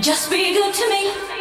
Just be good to me.